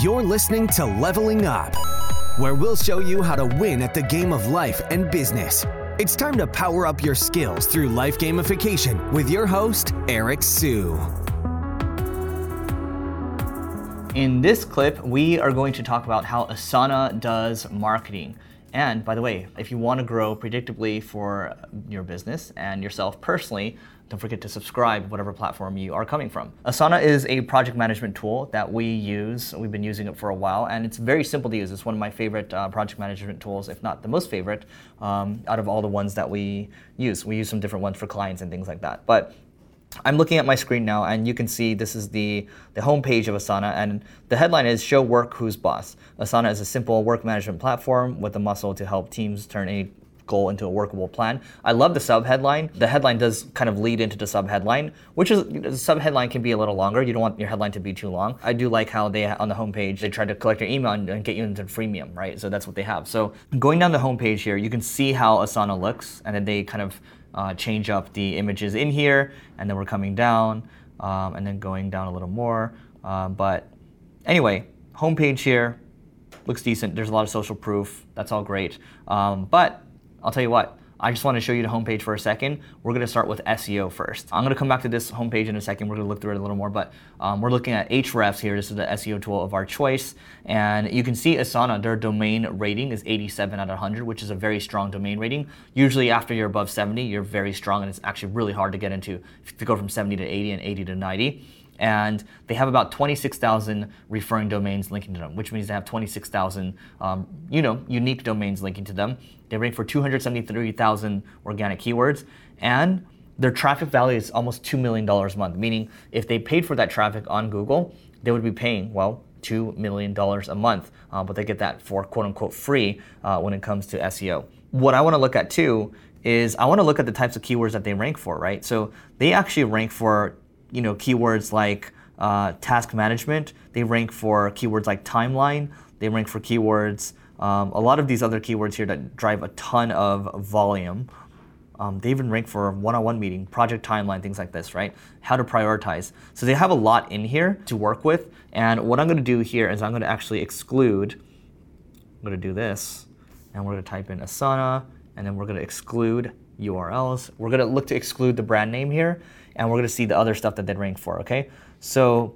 You're listening to Leveling Up, where we'll show you how to win at the game of life and business. It's time to power up your skills through life gamification with your host, Eric Siu. In this clip, we are going to talk about how Asana does marketing. And by the way, if you want to grow predictably for your business and yourself personally, don't forget to subscribe, whatever platform you are coming from. Asana is a project management tool that we use. We've been using it for a while, and it's very simple to use. It's one of my favorite uh, project management tools, if not the most favorite, um, out of all the ones that we use. We use some different ones for clients and things like that. But I'm looking at my screen now, and you can see this is the, the homepage of Asana, and the headline is Show Work Who's Boss. Asana is a simple work management platform with the muscle to help teams turn any goal into a workable plan. I love the sub headline. The headline does kind of lead into the sub headline, which is the sub headline can be a little longer. You don't want your headline to be too long. I do like how they on the homepage they try to collect your email and, and get you into freemium, right? So that's what they have. So going down the homepage here, you can see how Asana looks, and then they kind of uh, change up the images in here, and then we're coming down, um, and then going down a little more. Uh, but anyway, homepage here looks decent. There's a lot of social proof. That's all great. Um, but I'll tell you what, I just want to show you the homepage for a second. We're going to start with SEO first. I'm going to come back to this homepage in a second. We're going to look through it a little more, but um, we're looking at Ahrefs here. This is the SEO tool of our choice. And you can see Asana, their domain rating is 87 out of 100, which is a very strong domain rating. Usually after you're above 70, you're very strong, and it's actually really hard to get into, to go from 70 to 80 and 80 to 90 and they have about 26,000 referring domains linking to them, which means they have 26,000, um, you know, unique domains linking to them. They rank for 273,000 organic keywords, and their traffic value is almost $2 million a month, meaning if they paid for that traffic on Google, they would be paying, well, $2 million a month, uh, but they get that for quote unquote free uh, when it comes to SEO. What I want to look at too is I want to look at the types of keywords that they rank for, right? So they actually rank for you know, keywords like uh, task management. They rank for keywords like timeline. They rank for keywords, um, a lot of these other keywords here that drive a ton of volume. Um, they even rank for one-on-one meeting, project timeline, things like this, right? How to prioritize. So they have a lot in here to work with. And what I'm going to do here is I'm going to actually exclude. I'm going to do this, and we're going to type in Asana, and then we're going to exclude URLs. We're going to look to exclude the brand name here and we're going to see the other stuff that they rank for, okay? So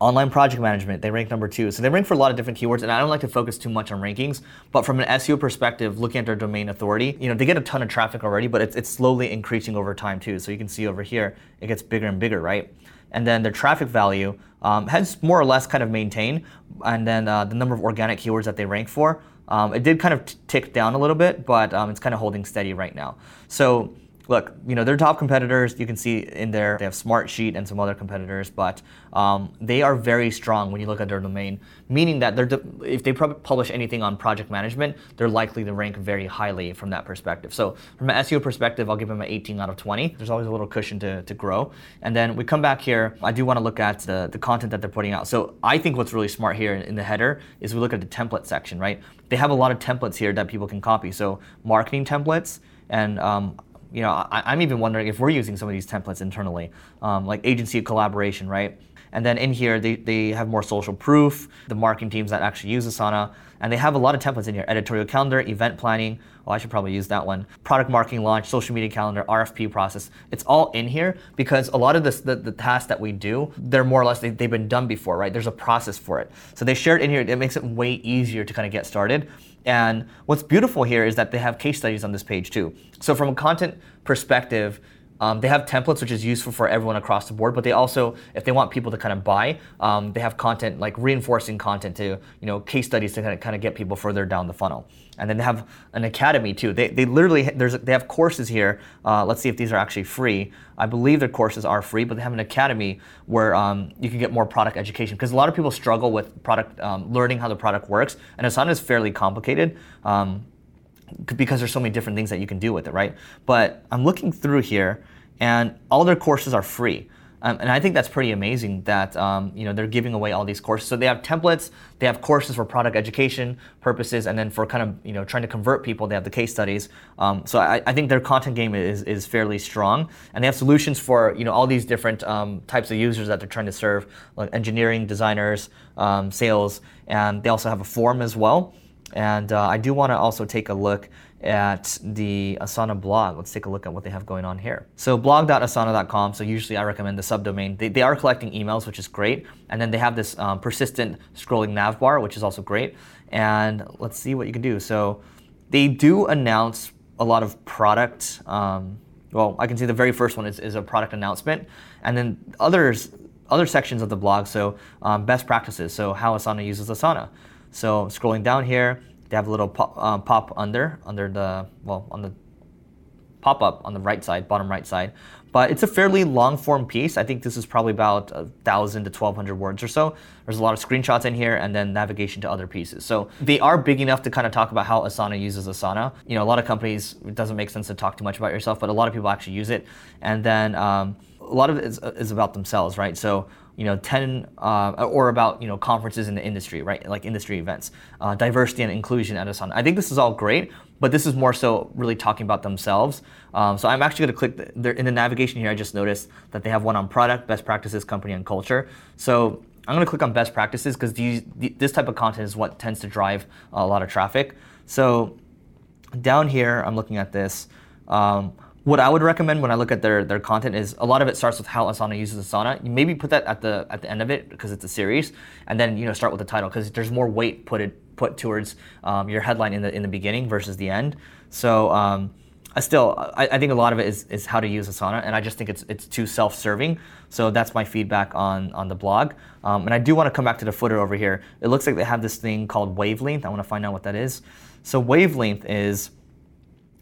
online project management, they rank number two. So they rank for a lot of different keywords, and I don't like to focus too much on rankings, but from an SEO perspective, looking at their domain authority, you know, they get a ton of traffic already, but it's, it's slowly increasing over time too. So you can see over here, it gets bigger and bigger, right? And then their traffic value um, has more or less kind of maintained, and then uh, the number of organic keywords that they rank for, um, it did kind of tick down a little bit, but um, it's kind of holding steady right now. So look, you know, they're top competitors. You can see in there they have Smartsheet and some other competitors, but um, they are very strong when you look at their domain, meaning that they're if they publish anything on project management, they're likely to rank very highly from that perspective. So from an SEO perspective, I'll give them an 18 out of 20. There's always a little cushion to, to grow. And then we come back here. I do want to look at the, the content that they're putting out. So I think what's really smart here in the header is we look at the template section, right? They have a lot of templates here that people can copy. So marketing templates, and um, you know, I, am even wondering if we're using some of these templates internally, um, like agency collaboration, right? And then in here, they, they have more social proof, the marketing teams that actually use Asana, and they have a lot of templates in here editorial calendar, event planning. Well, I should probably use that one. Product marketing launch, social media calendar, RFP process. It's all in here because a lot of this, the, the tasks that we do, they're more or less, they, they've been done before, right? There's a process for it. So they share it in here. It makes it way easier to kind of get started. And what's beautiful here is that they have case studies on this page too. So from a content perspective, um, they have templates, which is useful for everyone across the board, but they also, if they want people to kind of buy, um, they have content like reinforcing content to, you know, case studies to kind of, kind of get people further down the funnel. And then they have an academy too. They, they literally, there's, they have courses here. Uh, let's see if these are actually free. I believe their courses are free, but they have an academy where um, you can get more product education because a lot of people struggle with product, um, learning how the product works. And Asana is fairly complicated. Because there's so many different things that you can do with it, right? But I'm looking through here, and all their courses are free. Um, and I think that's pretty amazing that um, you know they're giving away all these courses. So they have templates, they have courses for product education purposes, and then for kind of you know trying to convert people, they have the case studies. Um, so I, I, think their content game is, is fairly strong, and they have solutions for you know all these different um, types of users that they're trying to serve, like engineering, designers, um, sales, and they also have a forum as well. And uh, I do want to also take a look at the Asana blog. Let's take a look at what they have going on here. So blog.asana.com. So usually I recommend the subdomain. They, they are collecting emails, which is great. And then they have this um, persistent scrolling nav bar, which is also great. And let's see what you can do. So they do announce a lot of product. Um, well, I can see the very first one is, is a product announcement. And then others, other sections of the blog. So um, best practices. So how Asana uses Asana. So scrolling down here, they have a little pop, uh, pop under, under the, well, on the pop up on the right side, bottom right side. But it's a fairly long form piece. I think this is probably about a thousand to 1200 words or so. There's a lot of screenshots in here and then navigation to other pieces. So they are big enough to kind of talk about how Asana uses Asana. You know, a lot of companies, it doesn't make sense to talk too much about yourself, but a lot of people actually use it. And then um, a lot of it is, is about themselves, right? So you know, 10 uh, or about you know conferences in the industry, right? Like industry events, uh, diversity and inclusion at Asana. I think this is all great, but this is more so really talking about themselves. Um, so I'm actually going to click the, in the navigation here. I just noticed that they have one on product, best practices, company, and culture. So I'm going to click on best practices because this type of content is what tends to drive a lot of traffic. So down here, I'm looking at this. Um, what I would recommend when I look at their, their content is a lot of it starts with how Asana uses Asana. You maybe put that at the at the end of it because it's a series, and then you know start with the title because there's more weight put it put towards um, your headline in the in the beginning versus the end. So um, I still I, I, think a lot of it is, is how to use Asana, and I just think it's it's too self-serving. So that's my feedback on on the blog. Um, and I do want to come back to the footer over here. It looks like they have this thing called Wavelength. I want to find out what that is. So Wavelength is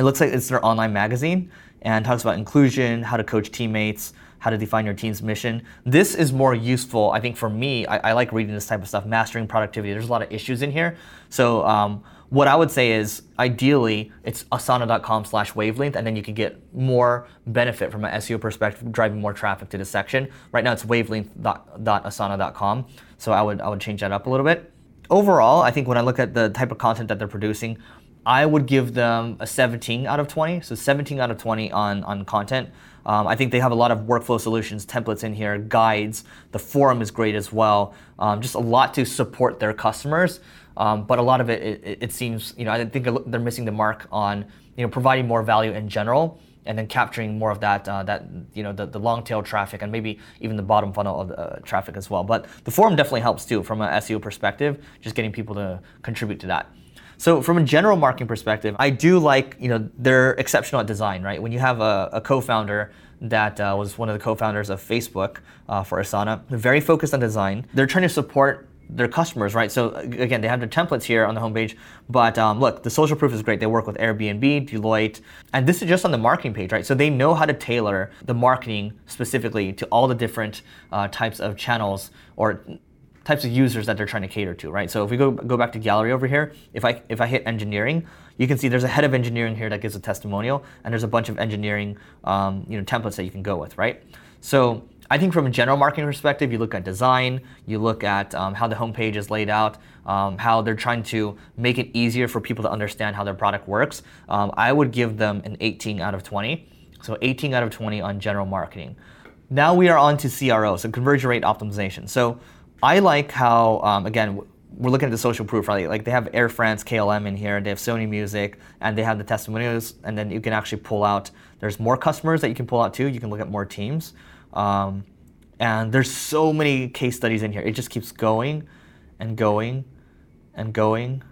it looks like it's their online magazine and talks about inclusion, how to coach teammates, how to define your team's mission. This is more useful, I think, for me. I, I like reading this type of stuff, mastering productivity. There's a lot of issues in here. So, um, what I would say is ideally it's asana.com slash wavelength and then you can get more benefit from an SEO perspective, driving more traffic to the section. Right now it's wavelength.asana.com. So I would I would change that up a little bit. Overall, I think when I look at the type of content that they're producing, I would give them a 17 out of 20. So 17 out of 20 on, on content. Um, I think they have a lot of workflow solutions, templates in here, guides. The forum is great as well. Um, just a lot to support their customers. Um, but a lot of it, it, it, seems, you know, I think they're missing the mark on, you know, providing more value in general and then capturing more of that, uh, that you know, the, the long tail traffic and maybe even the bottom funnel of uh, traffic as well. But the forum definitely helps too from an SEO perspective, just getting people to contribute to that. So from a general marketing perspective, I do like, you know, they're exceptional at design, right? When you have a, a co-founder that uh, was one of the co-founders of Facebook uh, for Asana, they're very focused on design. They're trying to support their customers, right? So again, they have their templates here on the homepage, but um, look, the social proof is great. They work with Airbnb, Deloitte, and this is just on the marketing page, right? So they know how to tailor the marketing specifically to all the different uh, types of channels or types of users that they're trying to cater to, right? So if we go go back to gallery over here, if I if I hit engineering, you can see there's a head of engineering here that gives a testimonial, and there's a bunch of engineering um, you know templates that you can go with, right? So I think from a general marketing perspective, you look at design, you look at um, how the homepage is laid out, um, how they're trying to make it easier for people to understand how their product works. Um, I would give them an 18 out of 20. So 18 out of 20 on general marketing. Now we are on to CRO, so conversion rate optimization. So I like how, um, again, we're looking at the social proof, right? Like they have Air France, KLM in here, and they have Sony Music, and they have the testimonials, and then you can actually pull out, there's more customers that you can pull out too. You can look at more teams. Um, and there's so many case studies in here. It just keeps going and going and going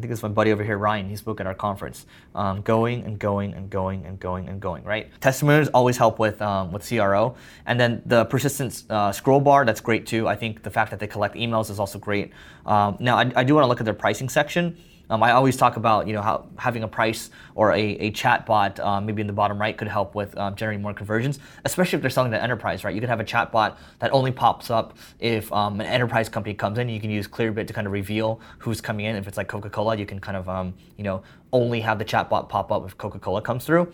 I think it's my buddy over here, Ryan. He spoke at our conference. Um, going and going and going and going and going. Right. Testimonials always help with um, with CRO, and then the persistence uh, scroll bar. That's great too. I think the fact that they collect emails is also great. Um, now I, I do want to look at their pricing section. Um, I always talk about you know how having a price or a, a chat bot um, maybe in the bottom right could help with um, generating more conversions, especially if they're selling to enterprise, right? You could have a chat bot that only pops up if um, an enterprise company comes in. You can use Clearbit to kind of reveal who's coming in. If it's like Coca-Cola, you can kind of um, you know only have the chat bot pop up if Coca-Cola comes through.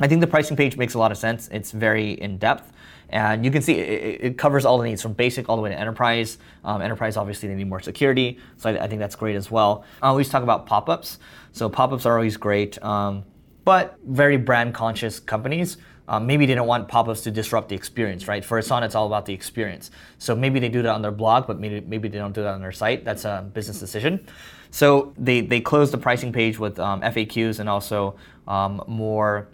I think the pricing page makes a lot of sense. It's very in depth. And you can see it, it, covers all the needs from basic all the way to enterprise. Um, enterprise, obviously, they need more security. So I, I think that's great as well. I always talk about pop ups. So pop ups are always great. Um, but very brand conscious companies um, maybe they don't want pop-ups to disrupt the experience, right? For Asana, it's all about the experience. So maybe they do that on their blog, but maybe, maybe they don't do that on their site. That's a business decision. So they, they close the pricing page with um, FAQs and also um, more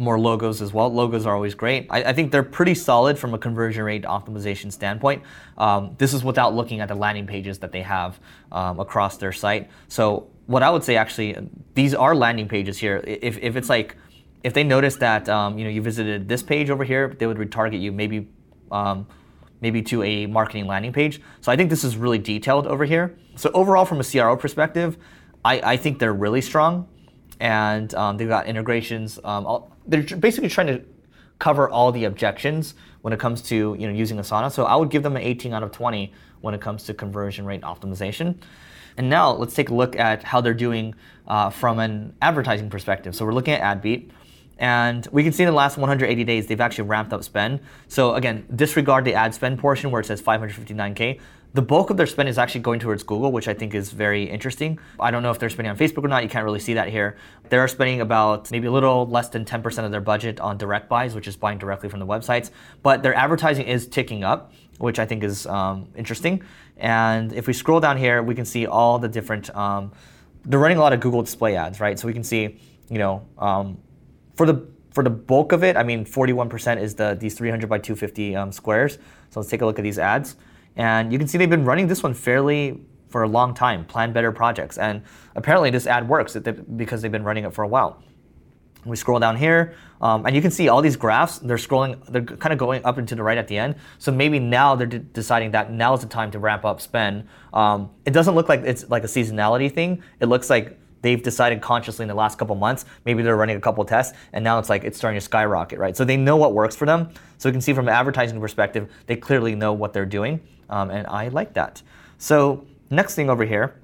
more logos as well. Logos are always great. I, I, think they're pretty solid from a conversion rate optimization standpoint. Um, this is without looking at the landing pages that they have um, across their site. So what I would say actually, these are landing pages here. If, if it's like if they notice that um, you know you visited this page over here, they would retarget you maybe um, maybe to a marketing landing page. So I think this is really detailed over here. So overall, from a CRO perspective, I, I think they're really strong, and um, they've got integrations. Um, all, they're basically trying to cover all the objections when it comes to you know using Asana. So I would give them an 18 out of 20 when it comes to conversion rate optimization. And now let's take a look at how they're doing uh, from an advertising perspective. So we're looking at AdBeat. And we can see in the last 180 days, they've actually ramped up spend. So again, disregard the ad spend portion where it says 559K. The bulk of their spend is actually going towards Google, which I think is very interesting. I don't know if they're spending on Facebook or not. You can't really see that here. They're spending about maybe a little less than 10% of their budget on direct buys, which is buying directly from the websites. But their advertising is ticking up, which I think is um, interesting. And if we scroll down here, we can see all the different. Um, they're running a lot of Google display ads, right? So we can see, you know, um, for the for the bulk of it, I mean, 41% is the these 300 by 250 um, squares. So let's take a look at these ads, and you can see they've been running this one fairly for a long time. Plan better projects, and apparently this ad works because they've been running it for a while. We scroll down here, um, and you can see all these graphs. They're scrolling. They're kind of going up into the right at the end. So maybe now they're de- deciding that now is the time to ramp up spend. Um, it doesn't look like it's like a seasonality thing. It looks like they've decided consciously in the last couple months, maybe they're running a couple tests, and now it's like it's starting to skyrocket, right? So they know what works for them. So we can see from an advertising perspective, they clearly know what they're doing, um, and I like that. So next thing over here,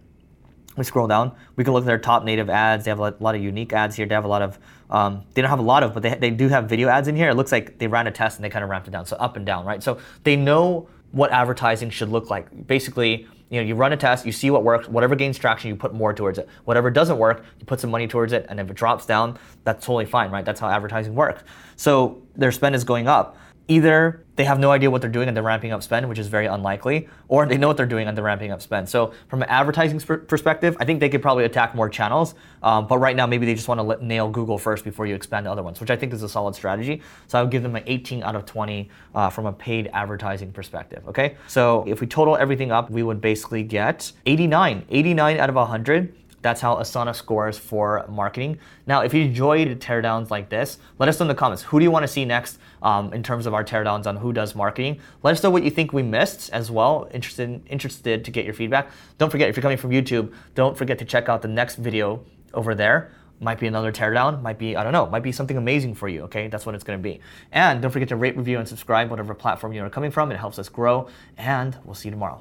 we scroll down, we can look at their top native ads. They have a lot of unique ads here. They have a lot of, um, they don't have a lot of, but they, they do have video ads in here. It looks like they ran a test and they kind of ramped it down. So up and down, right? So they know what advertising should look like. Basically, you know, you run a test, you see what works, whatever gains traction, you put more towards it. Whatever doesn't work, you put some money towards it, and if it drops down, that's totally fine, right? That's how advertising works. So their spend is going up either they have no idea what they're doing and they're ramping up spend, which is very unlikely, or they know what they're doing and they're ramping up spend. So from an advertising sp- perspective, I think they could probably attack more channels. Um, but right now, maybe they just want to nail Google first before you expand to other ones, which I think is a solid strategy. So I would give them an 18 out of 20 uh, from a paid advertising perspective. Okay, so if we total everything up, we would basically get 89, 89 out of 100 that's how Asana scores for marketing. Now, if you enjoyed teardowns like this, let us know in the comments. Who do you want to see next um, in terms of our teardowns on who does marketing? Let us know what you think we missed as well. Interested, interested to get your feedback. Don't forget, if you're coming from YouTube, don't forget to check out the next video over there. Might be another teardown, might be, I don't know, might be something amazing for you, okay? That's what it's gonna be. And don't forget to rate, review, and subscribe, whatever platform you're coming from. It helps us grow. And we'll see you tomorrow.